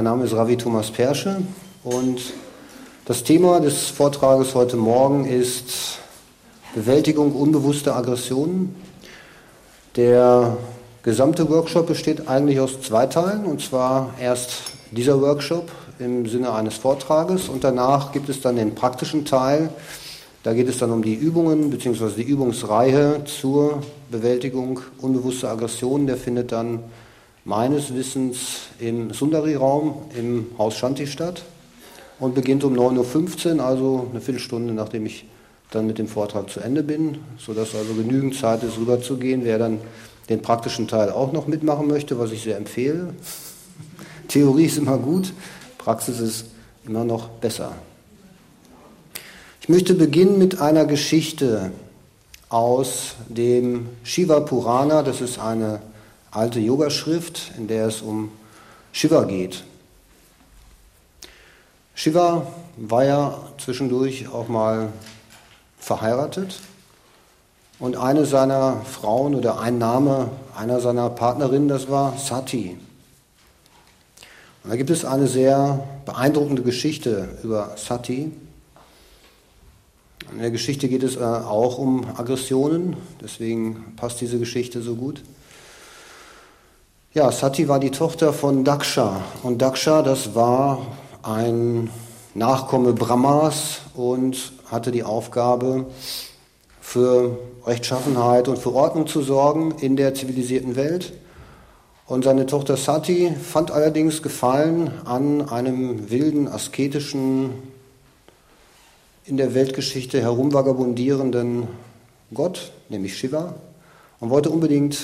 Mein Name ist Ravi Thomas Persche und das Thema des Vortrages heute Morgen ist Bewältigung unbewusster Aggressionen. Der gesamte Workshop besteht eigentlich aus zwei Teilen und zwar erst dieser Workshop im Sinne eines Vortrages und danach gibt es dann den praktischen Teil. Da geht es dann um die Übungen bzw. die Übungsreihe zur Bewältigung unbewusster Aggressionen. Der findet dann meines Wissens im Sundari-Raum im Haus Shanti statt und beginnt um 9.15 Uhr, also eine Viertelstunde, nachdem ich dann mit dem Vortrag zu Ende bin, sodass also genügend Zeit ist, rüberzugehen. Wer dann den praktischen Teil auch noch mitmachen möchte, was ich sehr empfehle. Theorie ist immer gut, Praxis ist immer noch besser. Ich möchte beginnen mit einer Geschichte aus dem Shiva Purana. Das ist eine alte Yogaschrift, in der es um Shiva geht. Shiva war ja zwischendurch auch mal verheiratet und eine seiner Frauen oder ein Name einer seiner Partnerinnen, das war Sati. Und da gibt es eine sehr beeindruckende Geschichte über Sati. In der Geschichte geht es äh, auch um Aggressionen, deswegen passt diese Geschichte so gut. Ja, Sati war die Tochter von Daksha und Daksha, das war ein Nachkomme Brahmas und hatte die Aufgabe, für Rechtschaffenheit und für Ordnung zu sorgen in der zivilisierten Welt. Und seine Tochter Sati fand allerdings Gefallen an einem wilden, asketischen, in der Weltgeschichte herumvagabundierenden Gott, nämlich Shiva, und wollte unbedingt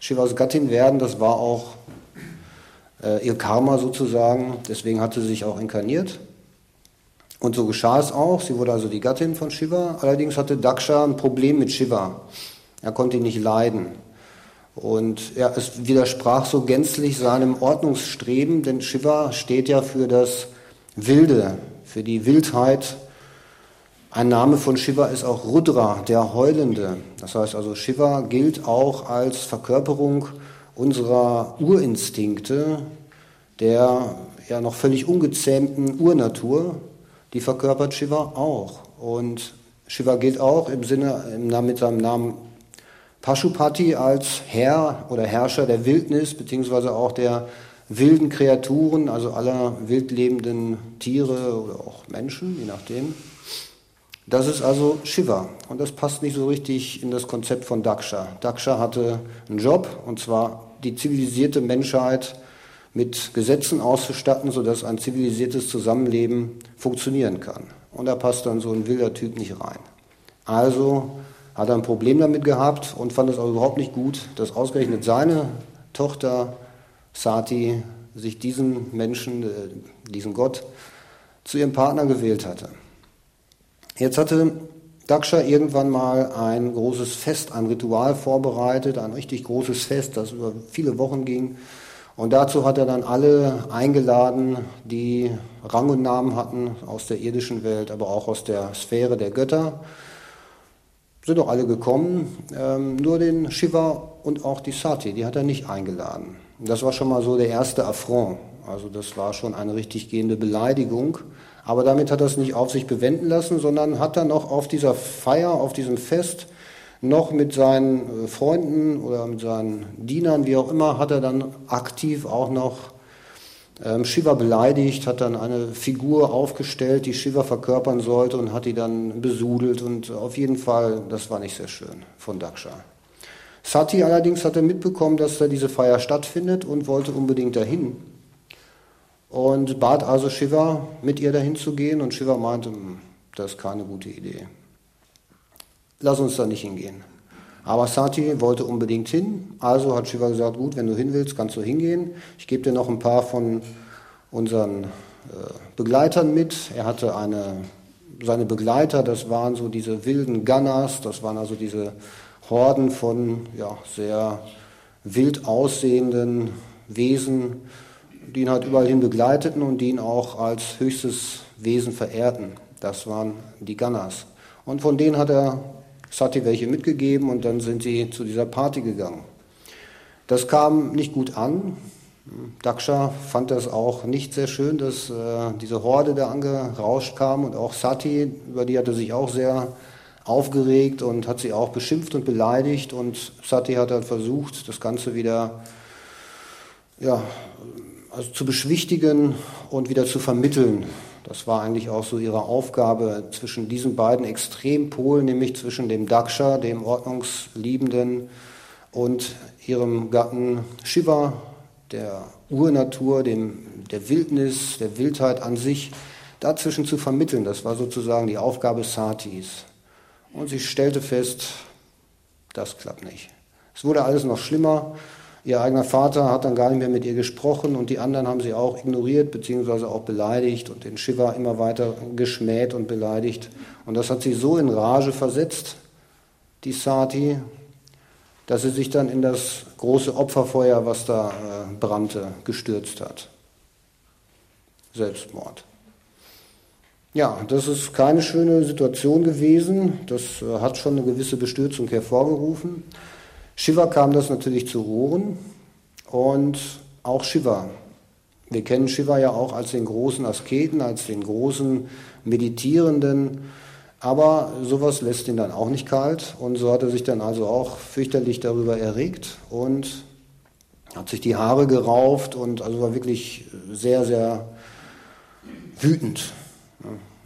Shivas Gattin werden. Das war auch äh, ihr Karma sozusagen. Deswegen hatte sie sich auch inkarniert. Und so geschah es auch. Sie wurde also die Gattin von Shiva. Allerdings hatte Daksha ein Problem mit Shiva. Er konnte ihn nicht leiden. Und ja, es widersprach so gänzlich seinem Ordnungsstreben, denn Shiva steht ja für das Wilde, für die Wildheit. Ein Name von Shiva ist auch Rudra, der Heulende. Das heißt also, Shiva gilt auch als Verkörperung unserer Urinstinkte, der ja noch völlig ungezähmten Urnatur, die verkörpert Shiva auch. Und Shiva gilt auch im Sinne mit seinem Namen Pashupati als Herr oder Herrscher der Wildnis, beziehungsweise auch der wilden Kreaturen, also aller wildlebenden Tiere oder auch Menschen, je nachdem. Das ist also Shiva und das passt nicht so richtig in das Konzept von Daksha. Daksha hatte einen Job und zwar die zivilisierte Menschheit mit Gesetzen auszustatten, sodass ein zivilisiertes Zusammenleben funktionieren kann. Und da passt dann so ein wilder Typ nicht rein. Also hat er ein Problem damit gehabt und fand es auch überhaupt nicht gut, dass ausgerechnet seine Tochter Sati sich diesen Menschen, äh, diesen Gott, zu ihrem Partner gewählt hatte. Jetzt hatte Daksha irgendwann mal ein großes Fest, ein Ritual vorbereitet, ein richtig großes Fest, das über viele Wochen ging. Und dazu hat er dann alle eingeladen, die Rang und Namen hatten aus der irdischen Welt, aber auch aus der Sphäre der Götter. Sind auch alle gekommen, ähm, nur den Shiva und auch die Sati, die hat er nicht eingeladen. Das war schon mal so der erste Affront. Also das war schon eine richtig gehende Beleidigung. Aber damit hat er es nicht auf sich bewenden lassen, sondern hat dann auch auf dieser Feier, auf diesem Fest, noch mit seinen äh, Freunden oder mit seinen Dienern, wie auch immer, hat er dann aktiv auch noch ähm, Shiva beleidigt, hat dann eine Figur aufgestellt, die Shiva verkörpern sollte und hat die dann besudelt und auf jeden Fall, das war nicht sehr schön von Daksha. Sati allerdings hatte mitbekommen, dass da diese Feier stattfindet und wollte unbedingt dahin und bat also Shiva, mit ihr dahin zu gehen. Und Shiva meinte, hm, das ist keine gute Idee. Lass uns da nicht hingehen. Aber Sati wollte unbedingt hin, also hat Shiva gesagt, gut, wenn du hin willst, kannst du hingehen. Ich gebe dir noch ein paar von unseren äh, Begleitern mit. Er hatte eine, seine Begleiter, das waren so diese wilden Gunners, das waren also diese Horden von ja, sehr wild aussehenden Wesen, die ihn halt überall hin begleiteten und die ihn auch als höchstes Wesen verehrten. Das waren die Gunners. Und von denen hat er Sati welche mitgegeben und dann sind sie zu dieser Party gegangen. Das kam nicht gut an. Daksha fand das auch nicht sehr schön, dass äh, diese Horde da angerauscht kam und auch Sati, über die hatte sich auch sehr aufgeregt und hat sie auch beschimpft und beleidigt und Sati hat dann versucht, das Ganze wieder ja, also zu beschwichtigen und wieder zu vermitteln. Das war eigentlich auch so ihre Aufgabe zwischen diesen beiden Extrempolen, nämlich zwischen dem Daksha, dem Ordnungsliebenden, und ihrem Gatten Shiva, der Urnatur, dem, der Wildnis, der Wildheit an sich, dazwischen zu vermitteln. Das war sozusagen die Aufgabe Satis. Und sie stellte fest, das klappt nicht. Es wurde alles noch schlimmer. Ihr eigener Vater hat dann gar nicht mehr mit ihr gesprochen und die anderen haben sie auch ignoriert bzw. auch beleidigt und den Shiva immer weiter geschmäht und beleidigt. Und das hat sie so in Rage versetzt, die Sati, dass sie sich dann in das große Opferfeuer, was da äh, brannte, gestürzt hat. Selbstmord. Ja, das ist keine schöne Situation gewesen. Das äh, hat schon eine gewisse Bestürzung hervorgerufen. Shiva kam das natürlich zu Ohren und auch Shiva. Wir kennen Shiva ja auch als den großen Asketen, als den großen Meditierenden, aber sowas lässt ihn dann auch nicht kalt und so hat er sich dann also auch fürchterlich darüber erregt und hat sich die Haare gerauft und also war wirklich sehr, sehr wütend.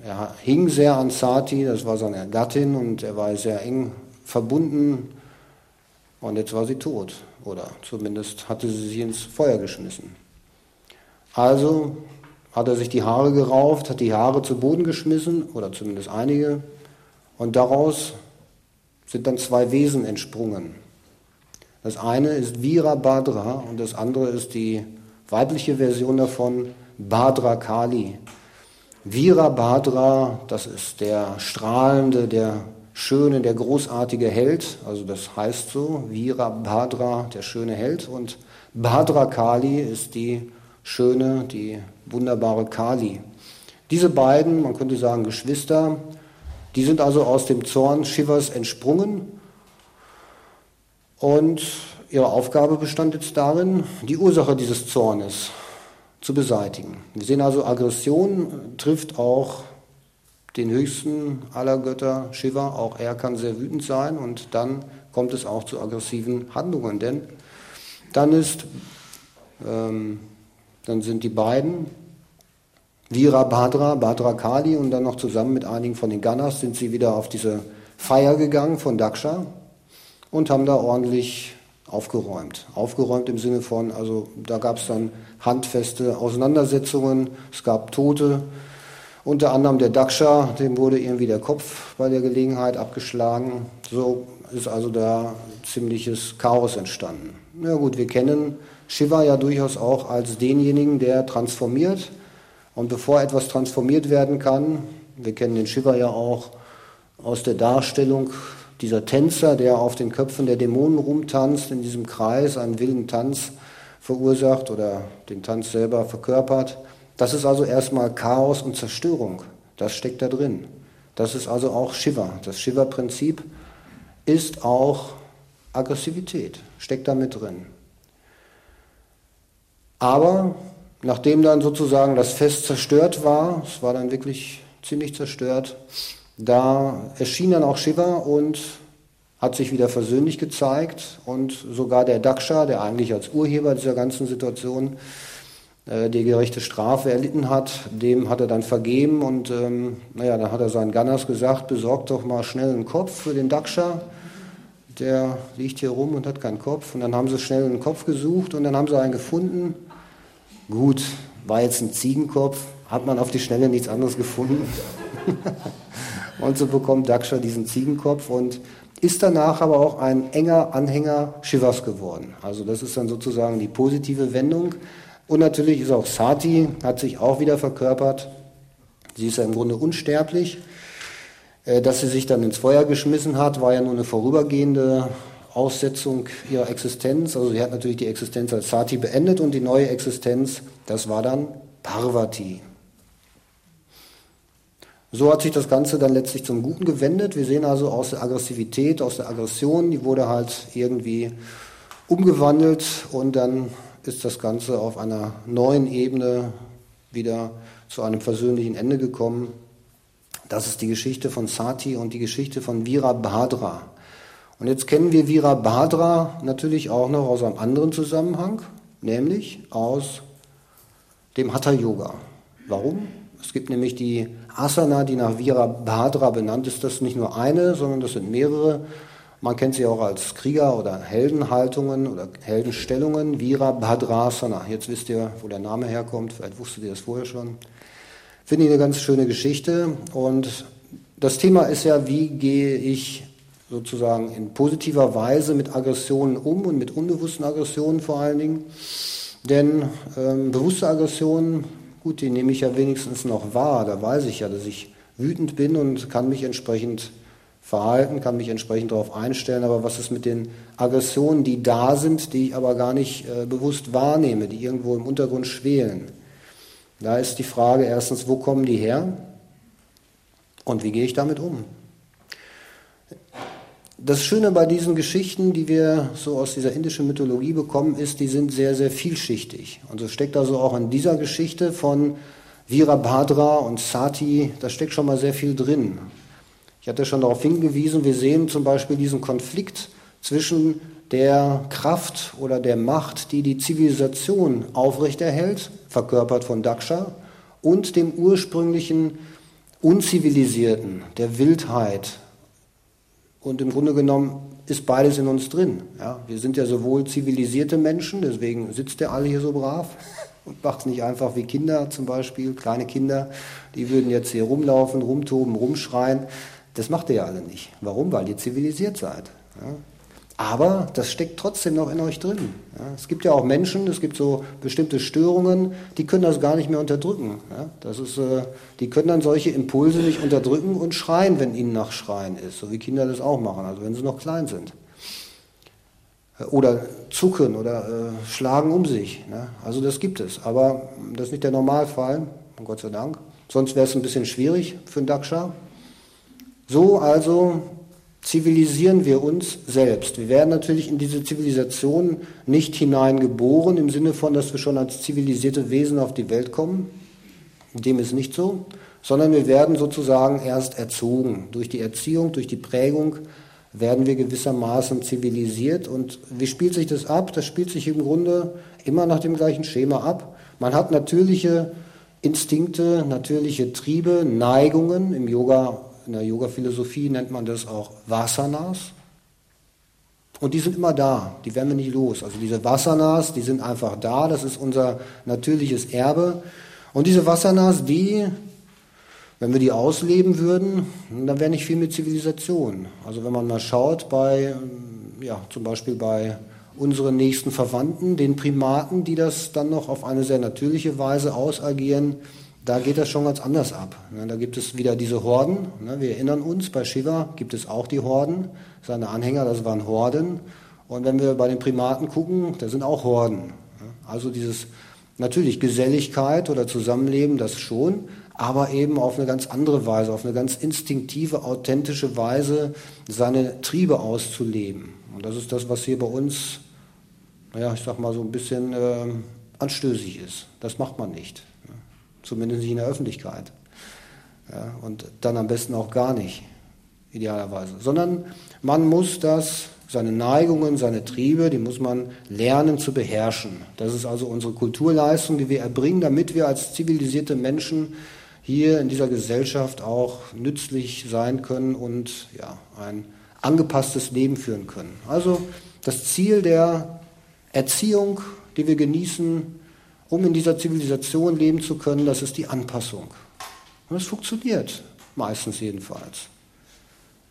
Er hing sehr an Sati, das war seine Gattin und er war sehr eng verbunden und jetzt war sie tot oder zumindest hatte sie sich ins Feuer geschmissen. Also hat er sich die Haare gerauft, hat die Haare zu Boden geschmissen, oder zumindest einige, und daraus sind dann zwei Wesen entsprungen. Das eine ist Virabhadra und das andere ist die weibliche Version davon, Bhadra Kali. Virabhadra, das ist der strahlende, der schöne, der großartige Held, also das heißt so, Virabhadra, der schöne Held, und Bhadra Kali ist die schöne, die wunderbare Kali. Diese beiden, man könnte sagen Geschwister, die sind also aus dem Zorn Shivas entsprungen und ihre Aufgabe bestand jetzt darin, die Ursache dieses Zornes zu beseitigen. Wir sehen also, Aggression trifft auch den höchsten aller Götter, Shiva, auch er kann sehr wütend sein und dann kommt es auch zu aggressiven Handlungen, denn dann ist ähm, dann sind die beiden, Virabhadra, Bhadra Kali und dann noch zusammen mit einigen von den Gannas sind sie wieder auf diese Feier gegangen von Daksha und haben da ordentlich aufgeräumt. Aufgeräumt im Sinne von, also da gab es dann handfeste Auseinandersetzungen, es gab Tote, unter anderem der Daksha, dem wurde irgendwie der Kopf bei der Gelegenheit abgeschlagen. So ist also da ziemliches Chaos entstanden. Na gut, wir kennen Shiva ja durchaus auch als denjenigen, der transformiert. Und bevor etwas transformiert werden kann, wir kennen den Shiva ja auch aus der Darstellung dieser Tänzer, der auf den Köpfen der Dämonen rumtanzt, in diesem Kreis einen wilden Tanz verursacht oder den Tanz selber verkörpert. Das ist also erstmal Chaos und Zerstörung. Das steckt da drin. Das ist also auch Shiva. Das Shiva-Prinzip ist auch Aggressivität, steckt da mit drin. Aber nachdem dann sozusagen das Fest zerstört war, es war dann wirklich ziemlich zerstört, da erschien dann auch Shiva und hat sich wieder versöhnlich gezeigt und sogar der Daksha, der eigentlich als Urheber dieser ganzen Situation die gerechte Strafe erlitten hat, dem hat er dann vergeben und ähm, naja, dann hat er seinen Gannas gesagt, besorgt doch mal schnell einen Kopf für den Daksha, der liegt hier rum und hat keinen Kopf und dann haben sie schnell einen Kopf gesucht und dann haben sie einen gefunden Gut, war jetzt ein Ziegenkopf, hat man auf die Schnelle nichts anderes gefunden. und so bekommt Daksha diesen Ziegenkopf und ist danach aber auch ein enger Anhänger Shivas geworden. Also das ist dann sozusagen die positive Wendung. Und natürlich ist auch Sati, hat sich auch wieder verkörpert. Sie ist ja im Grunde unsterblich. Äh, dass sie sich dann ins Feuer geschmissen hat, war ja nur eine vorübergehende Aussetzung ihrer Existenz. Also sie hat natürlich die Existenz als Sati beendet und die neue Existenz, das war dann Parvati. So hat sich das Ganze dann letztlich zum Guten gewendet. Wir sehen also aus der Aggressivität, aus der Aggression, die wurde halt irgendwie umgewandelt und dann ist das Ganze auf einer neuen Ebene wieder zu einem versöhnlichen Ende gekommen. Das ist die Geschichte von Sati und die Geschichte von Virabhadra. Und jetzt kennen wir Virabhadra natürlich auch noch aus einem anderen Zusammenhang, nämlich aus dem Hatha Yoga. Warum? Es gibt nämlich die Asana, die nach Virabhadra benannt ist. Das ist nicht nur eine, sondern das sind mehrere. Man kennt sie auch als Krieger- oder Heldenhaltungen oder Heldenstellungen. Virabhadrasana. Jetzt wisst ihr, wo der Name herkommt. Vielleicht wusstet ihr das vorher schon. Finde ich eine ganz schöne Geschichte. Und das Thema ist ja, wie gehe ich sozusagen in positiver Weise mit Aggressionen um und mit unbewussten Aggressionen vor allen Dingen. Denn ähm, bewusste Aggressionen, gut, die nehme ich ja wenigstens noch wahr. Da weiß ich ja, dass ich wütend bin und kann mich entsprechend verhalten, kann mich entsprechend darauf einstellen. Aber was ist mit den Aggressionen, die da sind, die ich aber gar nicht äh, bewusst wahrnehme, die irgendwo im Untergrund schwelen? Da ist die Frage erstens, wo kommen die her? Und wie gehe ich damit um? Das Schöne bei diesen Geschichten, die wir so aus dieser indischen Mythologie bekommen, ist, die sind sehr, sehr vielschichtig. Und so steckt also auch in dieser Geschichte von Virabhadra und Sati, da steckt schon mal sehr viel drin. Ich hatte schon darauf hingewiesen, wir sehen zum Beispiel diesen Konflikt zwischen der Kraft oder der Macht, die die Zivilisation aufrechterhält, verkörpert von Daksha, und dem ursprünglichen Unzivilisierten, der Wildheit, und im Grunde genommen ist beides in uns drin. Ja, wir sind ja sowohl zivilisierte Menschen, deswegen sitzt der alle hier so brav und macht es nicht einfach wie Kinder zum Beispiel, kleine Kinder, die würden jetzt hier rumlaufen, rumtoben, rumschreien. Das macht ihr ja alle nicht. Warum? Weil ihr zivilisiert seid. Ja. Aber das steckt trotzdem noch in euch drin. Ja, es gibt ja auch Menschen, es gibt so bestimmte Störungen, die können das gar nicht mehr unterdrücken. Ja, das ist, äh, die können dann solche Impulse nicht unterdrücken und schreien, wenn ihnen nach Schreien ist, so wie Kinder das auch machen, also wenn sie noch klein sind. Oder zucken oder äh, schlagen um sich. Ne? Also das gibt es. Aber das ist nicht der Normalfall, Gott sei Dank. Sonst wäre es ein bisschen schwierig für einen Daksha. So also zivilisieren wir uns selbst. Wir werden natürlich in diese Zivilisation nicht hineingeboren, im Sinne von, dass wir schon als zivilisierte Wesen auf die Welt kommen. Dem ist nicht so, sondern wir werden sozusagen erst erzogen. Durch die Erziehung, durch die Prägung werden wir gewissermaßen zivilisiert. Und wie spielt sich das ab? Das spielt sich im Grunde immer nach dem gleichen Schema ab. Man hat natürliche Instinkte, natürliche Triebe, Neigungen. Im Yoga in der Yoga-Philosophie nennt man das auch Vasanas. Und die sind immer da, die werden wir nicht los. Also diese Vasanas, die sind einfach da, das ist unser natürliches Erbe. Und diese Vasanas, die, wenn wir die ausleben würden, dann wäre nicht viel mit Zivilisation. Also wenn man mal schaut bei, ja, zum Beispiel bei unseren nächsten Verwandten, den Primaten, die das dann noch auf eine sehr natürliche Weise ausagieren, da geht das schon ganz anders ab. Ne, da gibt es wieder diese Horden. Ne, wir erinnern uns, bei Shiva gibt es auch die Horden. Seine Anhänger, das waren Horden. Und wenn wir bei den Primaten gucken, da sind auch Horden. Ne. Also dieses, natürlich Geselligkeit oder Zusammenleben, das schon, aber eben auf eine ganz andere Weise, auf eine ganz instinktive, authentische Weise seine Triebe auszuleben. Und das ist das, was hier bei uns, naja, ich sag mal so ein bisschen äh, anstößig ist. Das macht man nicht zumindest nicht in der Öffentlichkeit. Ja, und dann am besten auch gar nicht, idealerweise. Sondern man muss das, seine Neigungen, seine Triebe, die muss man lernen zu beherrschen. Das ist also unsere Kulturleistung, die wir erbringen, damit wir als zivilisierte Menschen hier in dieser Gesellschaft auch nützlich sein können und ja, ein angepasstes Leben führen können. Also das Ziel der Erziehung, die wir genießen, um in dieser Zivilisation leben zu können, das ist die Anpassung. Und es funktioniert, meistens jedenfalls.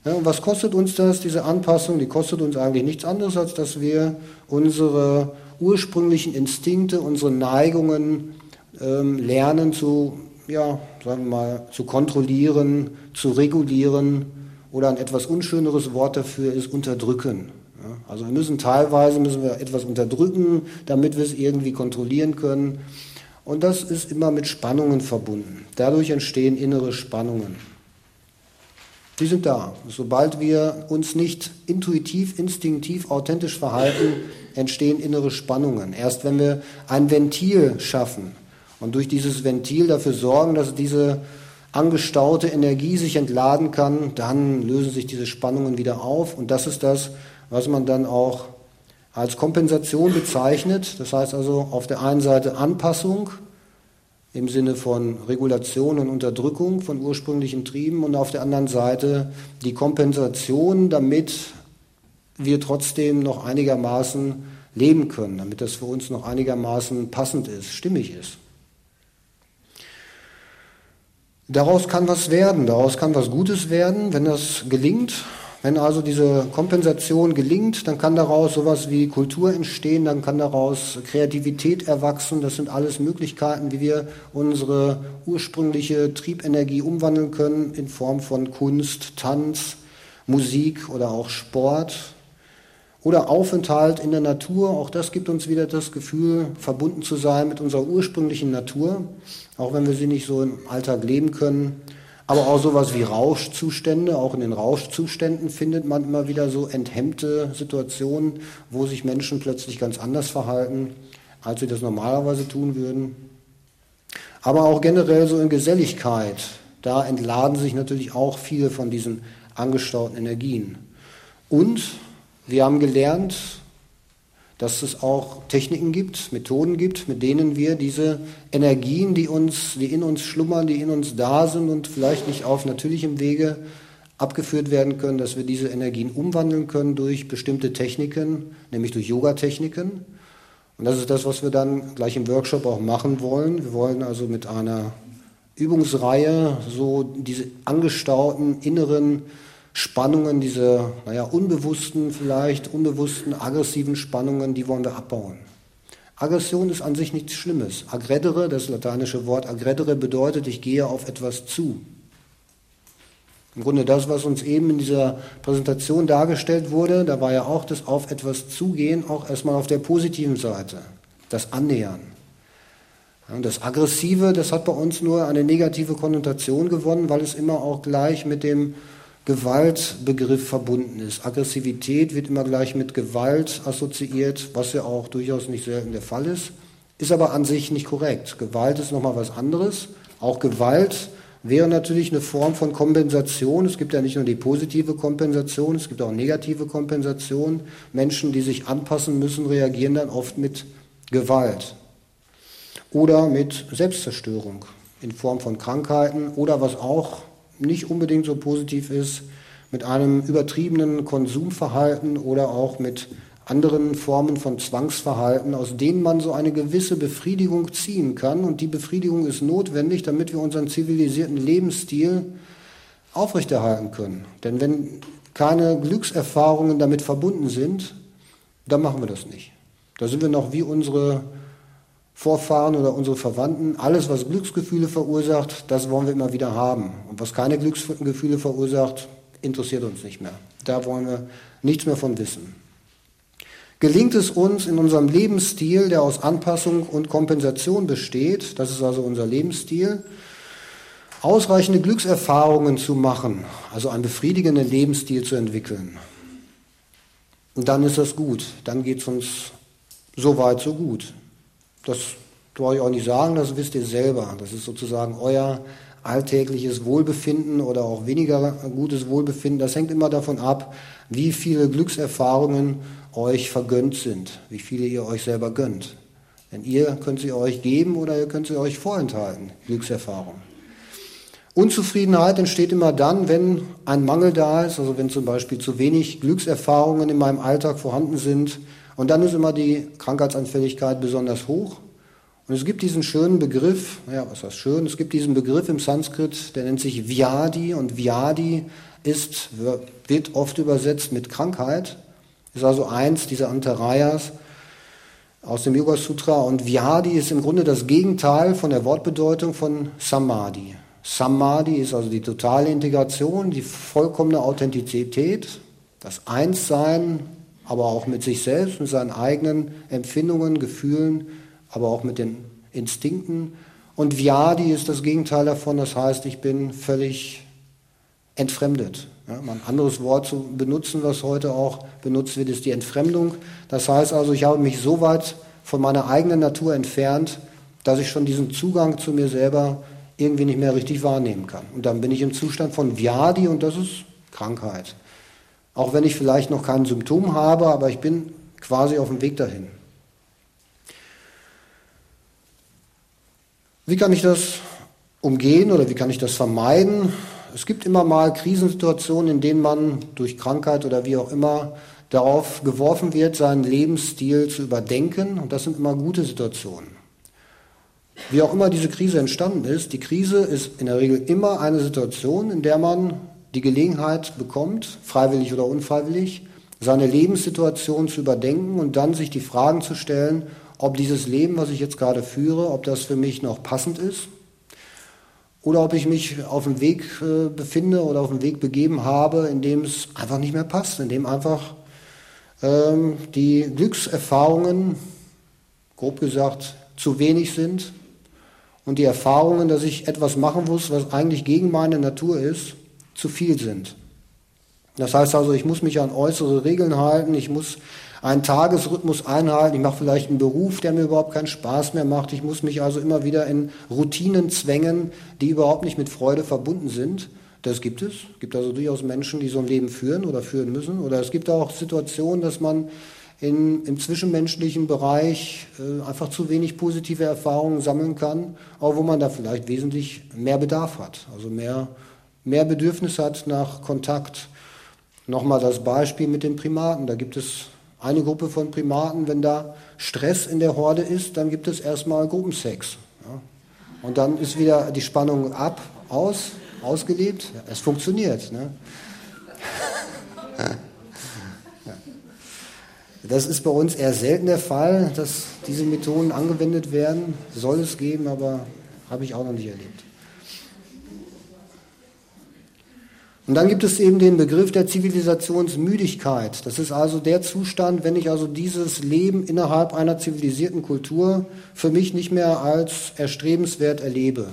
Ja, und was kostet uns das, diese Anpassung? Die kostet uns eigentlich nichts anderes, als dass wir unsere ursprünglichen Instinkte, unsere Neigungen ähm, lernen zu, ja, sagen wir mal, zu kontrollieren, zu regulieren oder ein etwas unschöneres Wort dafür ist unterdrücken. Also wir müssen teilweise müssen wir etwas unterdrücken, damit wir es irgendwie kontrollieren können. Und das ist immer mit Spannungen verbunden. Dadurch entstehen innere Spannungen. Die sind da. Sobald wir uns nicht intuitiv, instinktiv, authentisch verhalten, entstehen innere Spannungen. Erst wenn wir ein Ventil schaffen und durch dieses Ventil dafür sorgen, dass diese angestaute Energie sich entladen kann, dann lösen sich diese Spannungen wieder auf. Und das ist das, was man dann auch als Kompensation bezeichnet. Das heißt also auf der einen Seite Anpassung im Sinne von Regulation und Unterdrückung von ursprünglichen Trieben und auf der anderen Seite die Kompensation, damit wir trotzdem noch einigermaßen leben können, damit das für uns noch einigermaßen passend ist, stimmig ist. Daraus kann was werden, daraus kann was Gutes werden, wenn das gelingt. Wenn also diese Kompensation gelingt, dann kann daraus sowas wie Kultur entstehen, dann kann daraus Kreativität erwachsen. Das sind alles Möglichkeiten, wie wir unsere ursprüngliche Triebenergie umwandeln können in Form von Kunst, Tanz, Musik oder auch Sport oder Aufenthalt in der Natur. Auch das gibt uns wieder das Gefühl, verbunden zu sein mit unserer ursprünglichen Natur, auch wenn wir sie nicht so im Alltag leben können. Aber auch sowas wie Rauschzustände, auch in den Rauschzuständen findet man immer wieder so enthemmte Situationen, wo sich Menschen plötzlich ganz anders verhalten, als sie das normalerweise tun würden. Aber auch generell so in Geselligkeit, da entladen sich natürlich auch viele von diesen angestauten Energien. Und wir haben gelernt, dass es auch Techniken gibt, Methoden gibt, mit denen wir diese Energien, die uns, die in uns schlummern, die in uns da sind und vielleicht nicht auf natürlichem Wege abgeführt werden können, dass wir diese Energien umwandeln können durch bestimmte Techniken, nämlich durch Yoga-Techniken. Und das ist das, was wir dann gleich im Workshop auch machen wollen. Wir wollen also mit einer Übungsreihe so diese angestauten inneren Spannungen, diese naja, unbewussten, vielleicht unbewussten, aggressiven Spannungen, die wollen wir abbauen. Aggression ist an sich nichts Schlimmes. Aggredere, das lateinische Wort aggredere bedeutet, ich gehe auf etwas zu. Im Grunde das, was uns eben in dieser Präsentation dargestellt wurde, da war ja auch das auf etwas zugehen, auch erstmal auf der positiven Seite, das Annähern. Und das Aggressive, das hat bei uns nur eine negative Konnotation gewonnen, weil es immer auch gleich mit dem Gewaltbegriff verbunden ist. Aggressivität wird immer gleich mit Gewalt assoziiert, was ja auch durchaus nicht selten der Fall ist, ist aber an sich nicht korrekt. Gewalt ist nochmal was anderes. Auch Gewalt wäre natürlich eine Form von Kompensation. Es gibt ja nicht nur die positive Kompensation, es gibt auch negative Kompensation. Menschen, die sich anpassen müssen, reagieren dann oft mit Gewalt oder mit Selbstzerstörung in Form von Krankheiten oder was auch nicht unbedingt so positiv ist, mit einem übertriebenen Konsumverhalten oder auch mit anderen Formen von Zwangsverhalten, aus denen man so eine gewisse Befriedigung ziehen kann. Und die Befriedigung ist notwendig, damit wir unseren zivilisierten Lebensstil aufrechterhalten können. Denn wenn keine Glückserfahrungen damit verbunden sind, dann machen wir das nicht. Da sind wir noch wie unsere Vorfahren oder unsere Verwandten, alles, was Glücksgefühle verursacht, das wollen wir immer wieder haben. Und was keine Glücksgefühle verursacht, interessiert uns nicht mehr. Da wollen wir nichts mehr von wissen. Gelingt es uns in unserem Lebensstil, der aus Anpassung und Kompensation besteht, das ist also unser Lebensstil, ausreichende Glückserfahrungen zu machen, also einen befriedigenden Lebensstil zu entwickeln, und dann ist das gut. Dann geht es uns so weit, so gut. Das brauche ich auch nicht sagen, das wisst ihr selber. Das ist sozusagen euer alltägliches Wohlbefinden oder auch weniger gutes Wohlbefinden. Das hängt immer davon ab, wie viele Glückserfahrungen euch vergönnt sind, wie viele ihr euch selber gönnt. Denn ihr könnt sie euch geben oder ihr könnt sie euch vorenthalten, Glückserfahrungen. Unzufriedenheit entsteht immer dann, wenn ein Mangel da ist, also wenn zum Beispiel zu wenig Glückserfahrungen in meinem Alltag vorhanden sind, und dann ist immer die Krankheitsanfälligkeit besonders hoch. Und es gibt diesen schönen Begriff, ja, was heißt schön? Es gibt diesen Begriff im Sanskrit, der nennt sich Vyadi und Vyadi ist, wird oft übersetzt mit Krankheit, ist also eins dieser Antarayas aus dem Yoga Sutra und Vyadi ist im Grunde das Gegenteil von der Wortbedeutung von Samadhi. Samadhi ist also die totale Integration, die vollkommene Authentizität, das Einssein aber auch mit sich selbst, mit seinen eigenen Empfindungen, Gefühlen, aber auch mit den Instinkten. Und Vyadi ist das Gegenteil davon, das heißt, ich bin völlig entfremdet. Ja, um ein anderes Wort zu benutzen, was heute auch benutzt wird, ist die Entfremdung. Das heißt also, ich habe mich so weit von meiner eigenen Natur entfernt, dass ich schon diesen Zugang zu mir selber irgendwie nicht mehr richtig wahrnehmen kann. Und dann bin ich im Zustand von Vyadi und das ist Krankheit. Auch wenn ich vielleicht noch kein Symptom habe, aber ich bin quasi auf dem Weg dahin. Wie kann ich das umgehen oder wie kann ich das vermeiden? Es gibt immer mal Krisensituationen, in denen man durch Krankheit oder wie auch immer darauf geworfen wird, seinen Lebensstil zu überdenken. Und das sind immer gute Situationen. Wie auch immer diese Krise entstanden ist, die Krise ist in der Regel immer eine Situation, in der man die Gelegenheit bekommt, freiwillig oder unfreiwillig, seine Lebenssituation zu überdenken und dann sich die Fragen zu stellen, ob dieses Leben, was ich jetzt gerade führe, ob das für mich noch passend ist oder ob ich mich auf dem Weg äh, befinde oder auf dem Weg begeben habe, in dem es einfach nicht mehr passt, in dem einfach ähm, die Glückserfahrungen, grob gesagt, zu wenig sind und die Erfahrungen, dass ich etwas machen muss, was eigentlich gegen meine Natur ist, zu viel sind. Das heißt also, ich muss mich an äußere Regeln halten, ich muss einen Tagesrhythmus einhalten, ich mache vielleicht einen Beruf, der mir überhaupt keinen Spaß mehr macht, ich muss mich also immer wieder in Routinen zwängen, die überhaupt nicht mit Freude verbunden sind. Das gibt es. Es gibt also durchaus Menschen, die so ein Leben führen oder führen müssen. Oder es gibt auch Situationen, dass man in, im zwischenmenschlichen Bereich äh, einfach zu wenig positive Erfahrungen sammeln kann, auch wo man da vielleicht wesentlich mehr Bedarf hat, also mehr, mehr Bedürfnis hat nach Kontakt. Nochmal das Beispiel mit den Primaten. Da gibt es eine Gruppe von Primaten, wenn da Stress in der Horde ist, dann gibt es erstmal Gruppensex. Ja. Und dann ist wieder die Spannung ab, aus, ausgelebt. Ja, es funktioniert. Ne? Das ist bei uns eher selten der Fall, dass diese Methoden angewendet werden. Soll es geben, aber habe ich auch noch nicht erlebt. Und dann gibt es eben den Begriff der Zivilisationsmüdigkeit. Das ist also der Zustand, wenn ich also dieses Leben innerhalb einer zivilisierten Kultur für mich nicht mehr als erstrebenswert erlebe.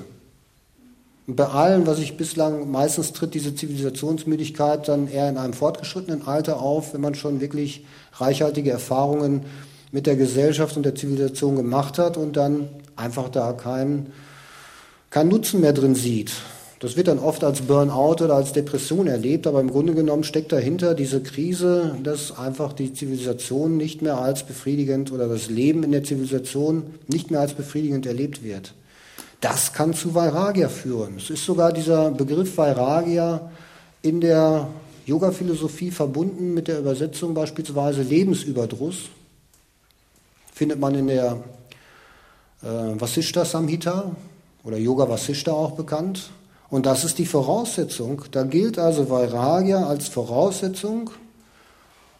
Und bei allem, was ich bislang, meistens tritt diese Zivilisationsmüdigkeit dann eher in einem fortgeschrittenen Alter auf, wenn man schon wirklich reichhaltige Erfahrungen mit der Gesellschaft und der Zivilisation gemacht hat und dann einfach da keinen kein Nutzen mehr drin sieht. Das wird dann oft als Burnout oder als Depression erlebt, aber im Grunde genommen steckt dahinter diese Krise, dass einfach die Zivilisation nicht mehr als befriedigend oder das Leben in der Zivilisation nicht mehr als befriedigend erlebt wird. Das kann zu Vairagya führen. Es ist sogar dieser Begriff Vairagya in der Yoga-Philosophie verbunden mit der Übersetzung beispielsweise Lebensüberdruss. Findet man in der äh, Vasishta Samhita oder Yoga Vasishta auch bekannt. Und das ist die Voraussetzung. Da gilt also Vairagya als Voraussetzung,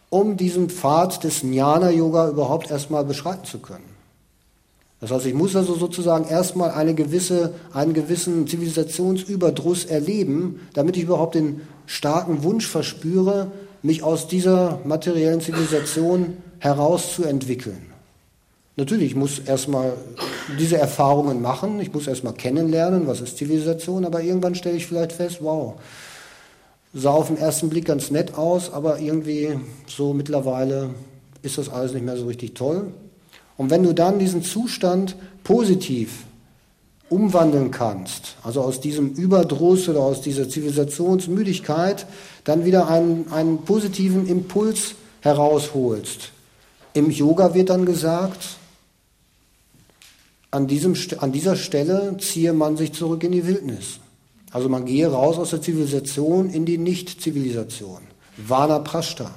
um diesen Pfad des Jnana-Yoga überhaupt erstmal beschreiten zu können. Das heißt, ich muss also sozusagen erstmal eine gewisse, einen gewissen Zivilisationsüberdruss erleben, damit ich überhaupt den starken Wunsch verspüre, mich aus dieser materiellen Zivilisation herauszuentwickeln. Natürlich, ich muss erstmal diese Erfahrungen machen, ich muss erstmal kennenlernen, was ist Zivilisation, aber irgendwann stelle ich vielleicht fest, wow, sah auf den ersten Blick ganz nett aus, aber irgendwie so mittlerweile ist das alles nicht mehr so richtig toll. Und wenn du dann diesen Zustand positiv umwandeln kannst, also aus diesem Überdruss oder aus dieser Zivilisationsmüdigkeit, dann wieder einen, einen positiven Impuls herausholst. Im Yoga wird dann gesagt, an, diesem, an dieser Stelle ziehe man sich zurück in die Wildnis. Also man gehe raus aus der Zivilisation in die Nicht-Zivilisation. Vana Prashta.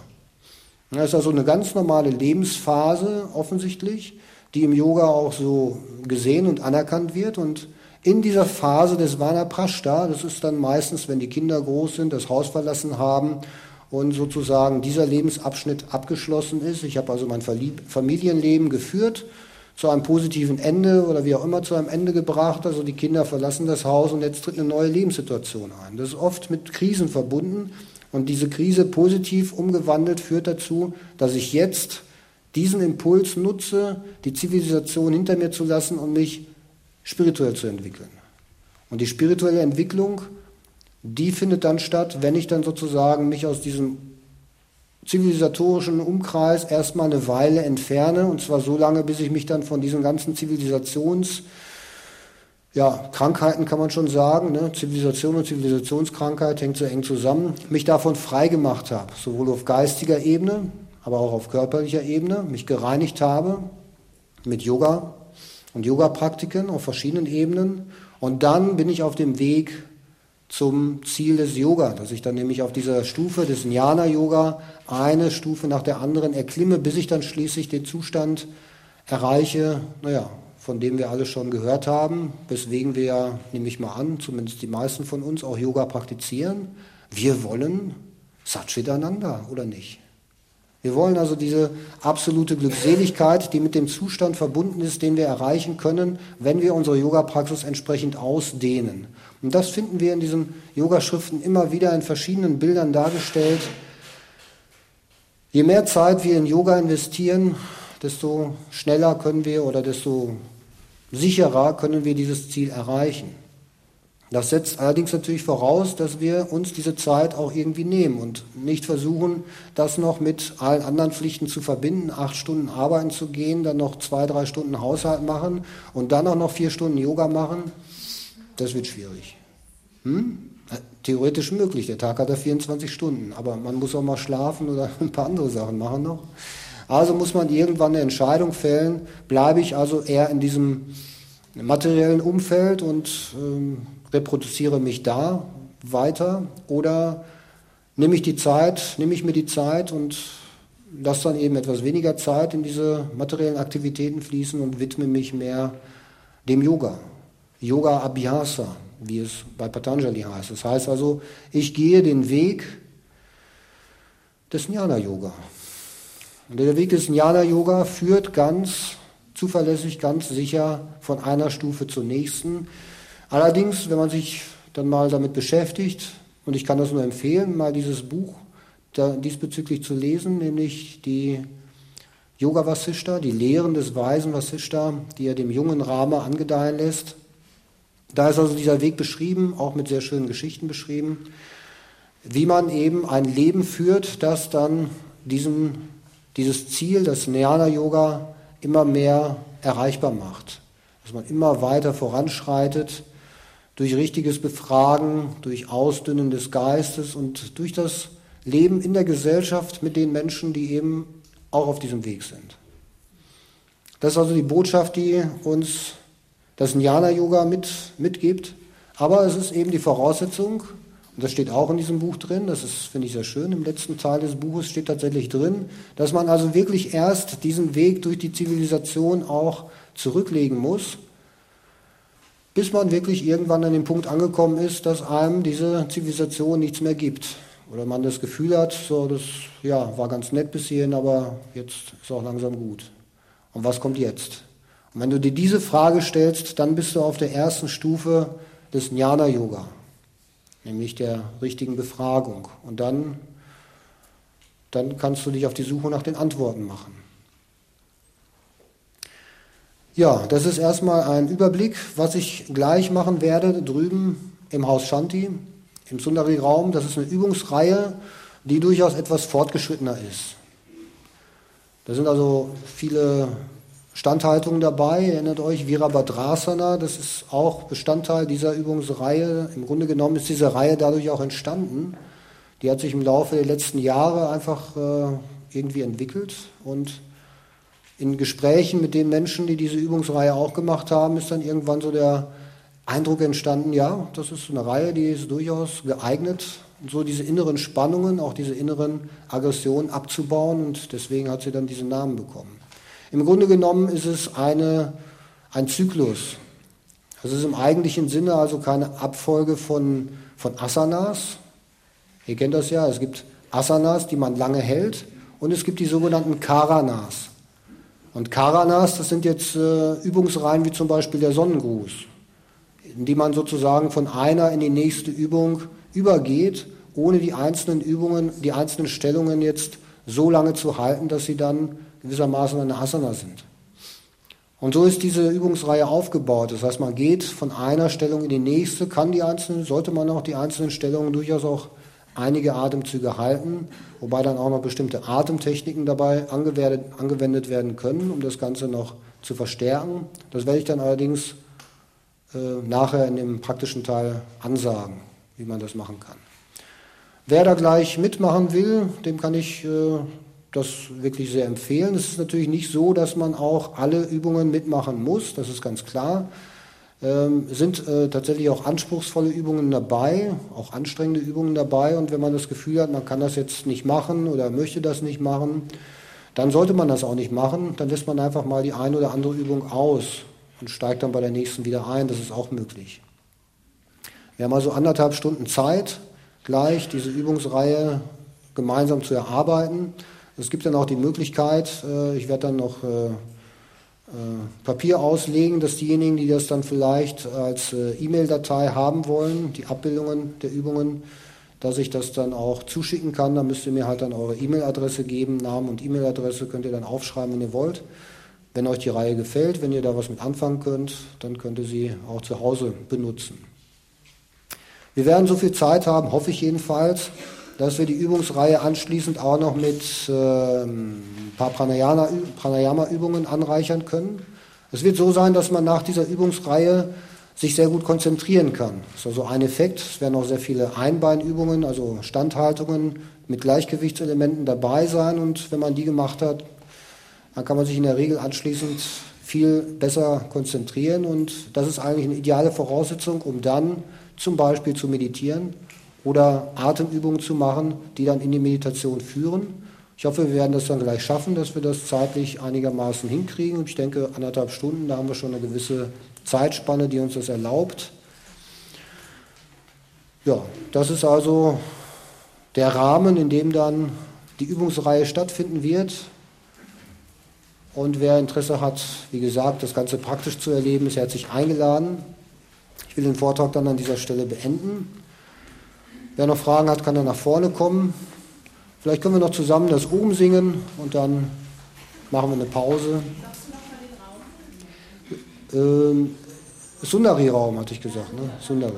Das ist also eine ganz normale Lebensphase offensichtlich, die im Yoga auch so gesehen und anerkannt wird. Und in dieser Phase des Vanaprashta, das ist dann meistens, wenn die Kinder groß sind, das Haus verlassen haben und sozusagen dieser Lebensabschnitt abgeschlossen ist. Ich habe also mein Familienleben geführt, zu einem positiven Ende oder wie auch immer zu einem Ende gebracht. Also die Kinder verlassen das Haus und jetzt tritt eine neue Lebenssituation ein. Das ist oft mit Krisen verbunden. Und diese Krise positiv umgewandelt führt dazu, dass ich jetzt diesen Impuls nutze, die Zivilisation hinter mir zu lassen und mich spirituell zu entwickeln. Und die spirituelle Entwicklung die findet dann statt, wenn ich dann sozusagen mich aus diesem zivilisatorischen Umkreis erstmal eine Weile entferne, und zwar so lange, bis ich mich dann von diesen ganzen Zivilisations- ja, Krankheiten kann man schon sagen, ne? Zivilisation und Zivilisationskrankheit hängt so eng zusammen, mich davon frei gemacht habe, sowohl auf geistiger Ebene, aber auch auf körperlicher Ebene, mich gereinigt habe mit Yoga und Yoga-Praktiken auf verschiedenen Ebenen und dann bin ich auf dem Weg zum Ziel des Yoga, dass ich dann nämlich auf dieser Stufe des Jnana-Yoga eine Stufe nach der anderen erklimme, bis ich dann schließlich den Zustand erreiche, naja, von dem wir alle schon gehört haben, weswegen wir ja, nehme ich mal an, zumindest die meisten von uns auch Yoga praktizieren. Wir wollen Satchitananda, oder nicht? Wir wollen also diese absolute Glückseligkeit, die mit dem Zustand verbunden ist, den wir erreichen können, wenn wir unsere Yoga-Praxis entsprechend ausdehnen. Und das finden wir in diesen Yogaschriften immer wieder in verschiedenen Bildern dargestellt. Je mehr Zeit wir in Yoga investieren, desto schneller können wir oder desto sicherer können wir dieses Ziel erreichen. Das setzt allerdings natürlich voraus, dass wir uns diese Zeit auch irgendwie nehmen und nicht versuchen, das noch mit allen anderen Pflichten zu verbinden, acht Stunden arbeiten zu gehen, dann noch zwei, drei Stunden Haushalt machen und dann auch noch vier Stunden Yoga machen. Das wird schwierig. Hm? Theoretisch möglich, der Tag hat ja 24 Stunden, aber man muss auch mal schlafen oder ein paar andere Sachen machen noch. Also muss man irgendwann eine Entscheidung fällen, bleibe ich also eher in diesem materiellen Umfeld und ähm, reproduziere mich da weiter oder nehme ich die Zeit, nehme ich mir die Zeit und lasse dann eben etwas weniger Zeit in diese materiellen Aktivitäten fließen und widme mich mehr dem Yoga. Yoga Abhyasa, wie es bei Patanjali heißt. Das heißt also, ich gehe den Weg des Jnana Yoga. Und der Weg des Jnana Yoga führt ganz zuverlässig, ganz sicher von einer Stufe zur nächsten. Allerdings, wenn man sich dann mal damit beschäftigt, und ich kann das nur empfehlen, mal dieses Buch diesbezüglich zu lesen, nämlich die Yoga Vasishta, die Lehren des weisen Vasishta, die er dem jungen Rama angedeihen lässt. Da ist also dieser Weg beschrieben, auch mit sehr schönen Geschichten beschrieben, wie man eben ein Leben führt, das dann diesen, dieses Ziel, das Jnana Yoga, immer mehr erreichbar macht. Dass man immer weiter voranschreitet durch richtiges Befragen, durch Ausdünnen des Geistes und durch das Leben in der Gesellschaft mit den Menschen, die eben auch auf diesem Weg sind. Das ist also die Botschaft, die uns das Jnana-Yoga mit, mitgibt. Aber es ist eben die Voraussetzung, und das steht auch in diesem Buch drin, das ist, finde ich, sehr schön, im letzten Teil des Buches steht tatsächlich drin, dass man also wirklich erst diesen Weg durch die Zivilisation auch zurücklegen muss bis man wirklich irgendwann an dem Punkt angekommen ist, dass einem diese Zivilisation nichts mehr gibt. Oder man das Gefühl hat, so, das ja, war ganz nett bis hierhin, aber jetzt ist auch langsam gut. Und was kommt jetzt? Und wenn du dir diese Frage stellst, dann bist du auf der ersten Stufe des Jnana-Yoga, nämlich der richtigen Befragung. Und dann, dann kannst du dich auf die Suche nach den Antworten machen. Ja, das ist erstmal ein Überblick, was ich gleich machen werde drüben im Haus Shanti, im Sundari-Raum. Das ist eine Übungsreihe, die durchaus etwas fortgeschrittener ist. Da sind also viele Standhaltungen dabei. Erinnert euch, Virabhadrasana, das ist auch Bestandteil dieser Übungsreihe. Im Grunde genommen ist diese Reihe dadurch auch entstanden. Die hat sich im Laufe der letzten Jahre einfach äh, irgendwie entwickelt und in Gesprächen mit den Menschen, die diese Übungsreihe auch gemacht haben, ist dann irgendwann so der Eindruck entstanden, ja, das ist eine Reihe, die ist durchaus geeignet, so diese inneren Spannungen, auch diese inneren Aggressionen abzubauen und deswegen hat sie dann diesen Namen bekommen. Im Grunde genommen ist es eine, ein Zyklus. Es ist im eigentlichen Sinne also keine Abfolge von, von Asanas. Ihr kennt das ja, es gibt Asanas, die man lange hält und es gibt die sogenannten Karanas. Und Karanas, das sind jetzt äh, Übungsreihen wie zum Beispiel der Sonnengruß, in die man sozusagen von einer in die nächste Übung übergeht, ohne die einzelnen Übungen, die einzelnen Stellungen jetzt so lange zu halten, dass sie dann gewissermaßen eine Asana sind. Und so ist diese Übungsreihe aufgebaut. Das heißt, man geht von einer Stellung in die nächste, kann die einzelnen, sollte man auch die einzelnen Stellungen durchaus auch einige Atemzüge halten, wobei dann auch noch bestimmte Atemtechniken dabei angewendet werden können, um das Ganze noch zu verstärken. Das werde ich dann allerdings äh, nachher in dem praktischen Teil ansagen, wie man das machen kann. Wer da gleich mitmachen will, dem kann ich äh, das wirklich sehr empfehlen. Es ist natürlich nicht so, dass man auch alle Übungen mitmachen muss, das ist ganz klar. Ähm, sind äh, tatsächlich auch anspruchsvolle Übungen dabei, auch anstrengende Übungen dabei. Und wenn man das Gefühl hat, man kann das jetzt nicht machen oder möchte das nicht machen, dann sollte man das auch nicht machen. Dann lässt man einfach mal die eine oder andere Übung aus und steigt dann bei der nächsten wieder ein. Das ist auch möglich. Wir haben also anderthalb Stunden Zeit, gleich diese Übungsreihe gemeinsam zu erarbeiten. Es gibt dann auch die Möglichkeit, äh, ich werde dann noch äh, Papier auslegen, dass diejenigen, die das dann vielleicht als E-Mail-Datei haben wollen, die Abbildungen der Übungen, dass ich das dann auch zuschicken kann. Da müsst ihr mir halt dann eure E-Mail-Adresse geben, Namen und E-Mail-Adresse könnt ihr dann aufschreiben, wenn ihr wollt. Wenn euch die Reihe gefällt, wenn ihr da was mit anfangen könnt, dann könnt ihr sie auch zu Hause benutzen. Wir werden so viel Zeit haben, hoffe ich jedenfalls, dass wir die Übungsreihe anschließend auch noch mit äh, ein paar Pranayama-Übungen anreichern können. Es wird so sein, dass man nach dieser Übungsreihe sich sehr gut konzentrieren kann. Das ist also ein Effekt. Es werden auch sehr viele Einbeinübungen, also Standhaltungen mit Gleichgewichtselementen dabei sein. Und wenn man die gemacht hat, dann kann man sich in der Regel anschließend viel besser konzentrieren. Und das ist eigentlich eine ideale Voraussetzung, um dann zum Beispiel zu meditieren oder Atemübungen zu machen, die dann in die Meditation führen. Ich hoffe, wir werden das dann gleich schaffen, dass wir das zeitlich einigermaßen hinkriegen. Ich denke, anderthalb Stunden, da haben wir schon eine gewisse Zeitspanne, die uns das erlaubt. Ja, das ist also der Rahmen, in dem dann die Übungsreihe stattfinden wird. Und wer Interesse hat, wie gesagt, das Ganze praktisch zu erleben, ist herzlich eingeladen. Ich will den Vortrag dann an dieser Stelle beenden. Wer noch Fragen hat, kann dann nach vorne kommen. Vielleicht können wir noch zusammen das Oben singen und dann machen wir eine Pause. Ähm, Sundari-Raum, hatte ich gesagt, ne? Sundari.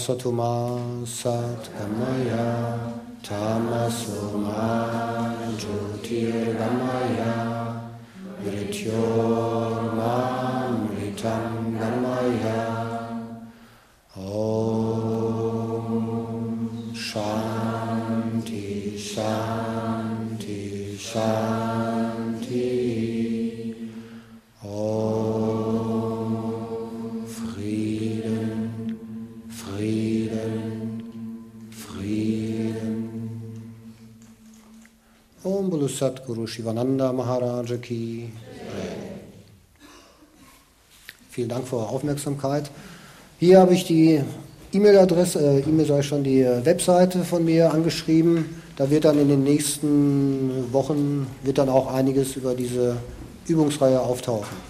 Tamasatuma Satkamaya Tamasuma Jyotirgamaya Mrityormamritam Gamaya Oh Satguru Shivananda Maharaja Ki. Vielen Dank für eure Aufmerksamkeit. Hier habe ich die E-Mail-Adresse, äh, E-Mail sei schon die äh, Webseite von mir angeschrieben. Da wird dann in den nächsten Wochen wird dann auch einiges über diese Übungsreihe auftauchen.